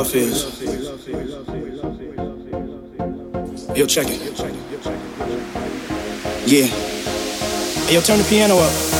love feels. Yo, check it. Yeah. Yo, turn the piano up.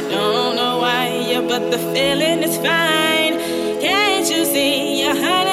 I don't know why, yeah, but the feeling is fine. Can't you see you're?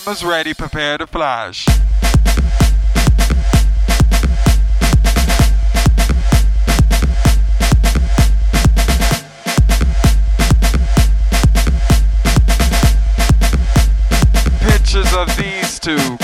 Cameras ready, prepare to flash. Pictures of these two.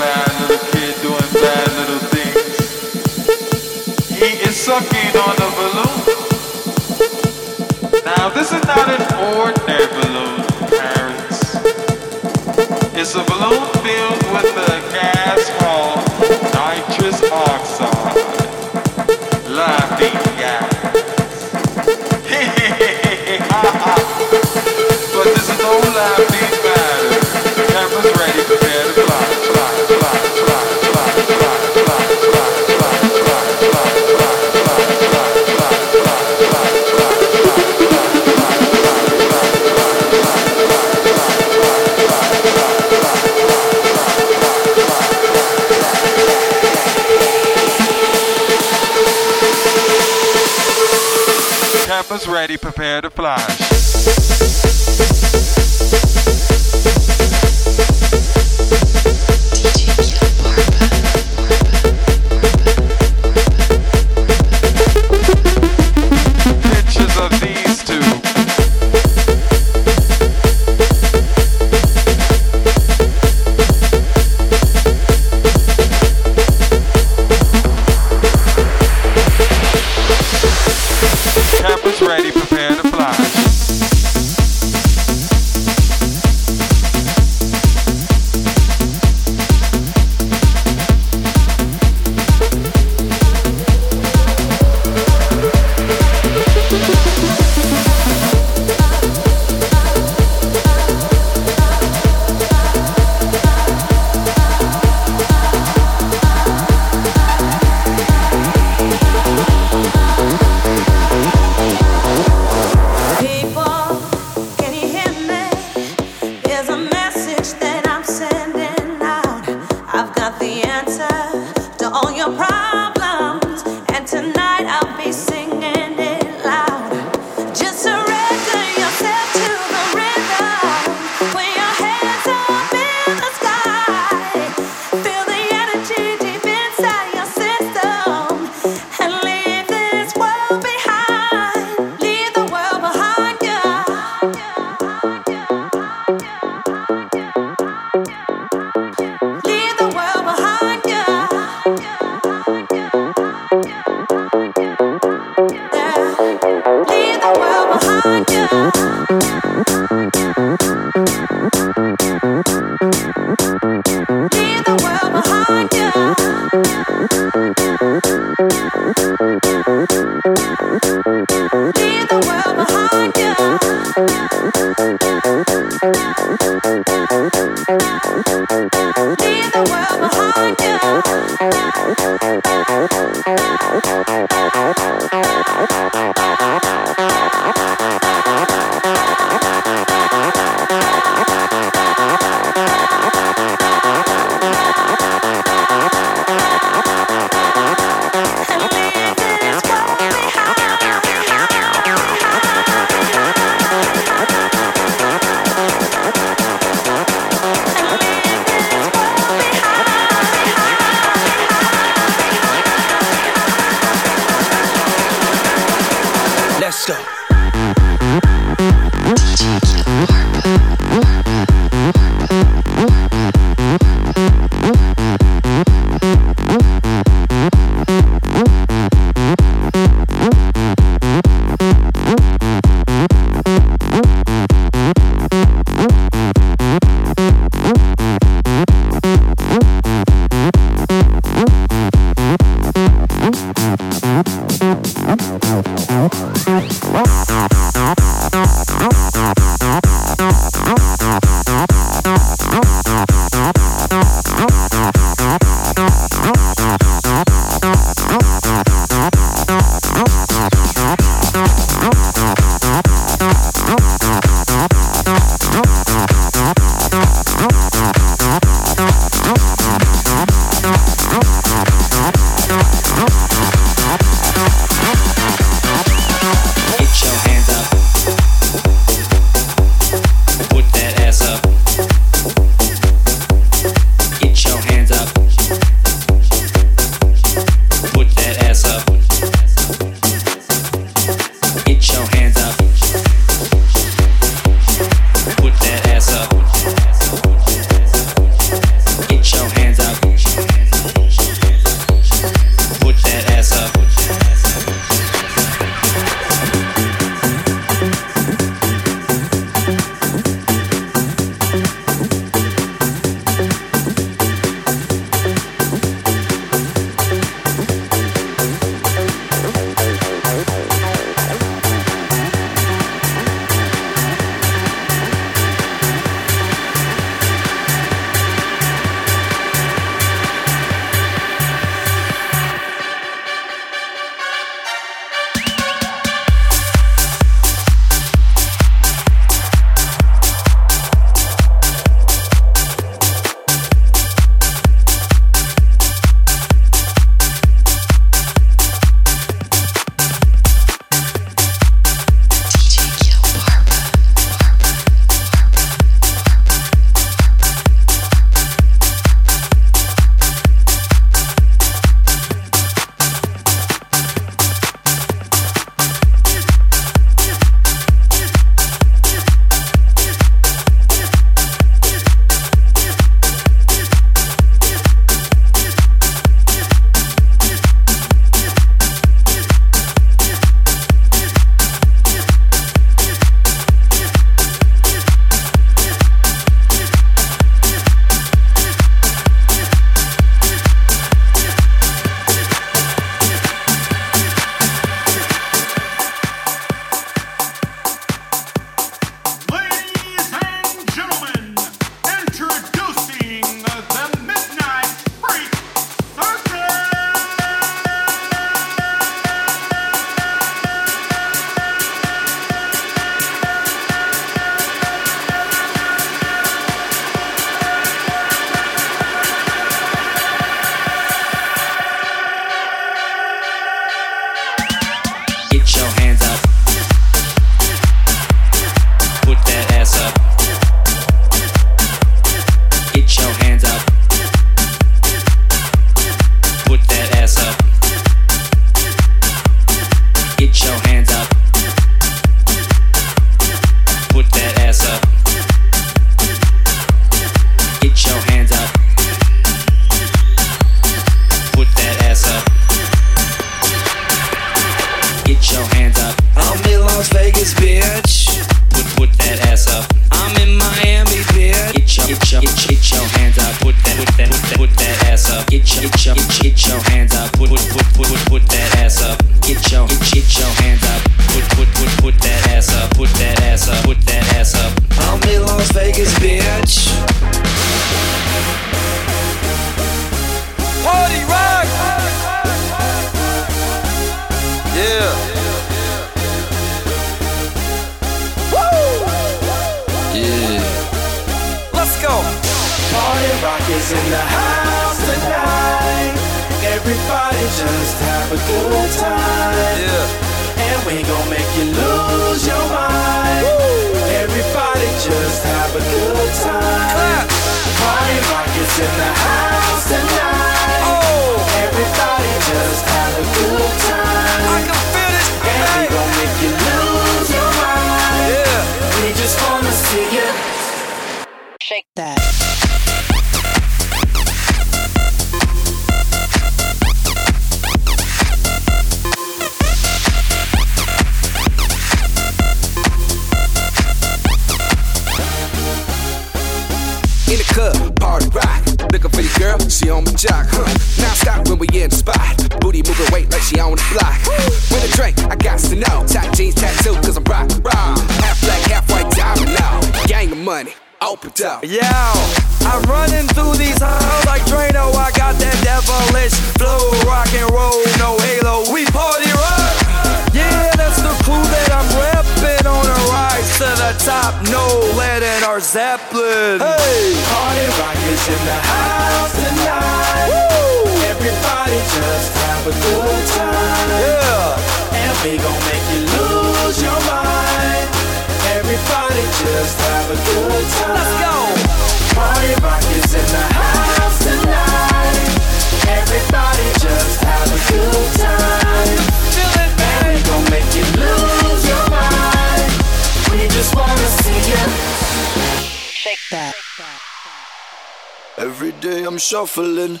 Every day I'm shuffling.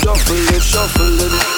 Shuffling, shuffling.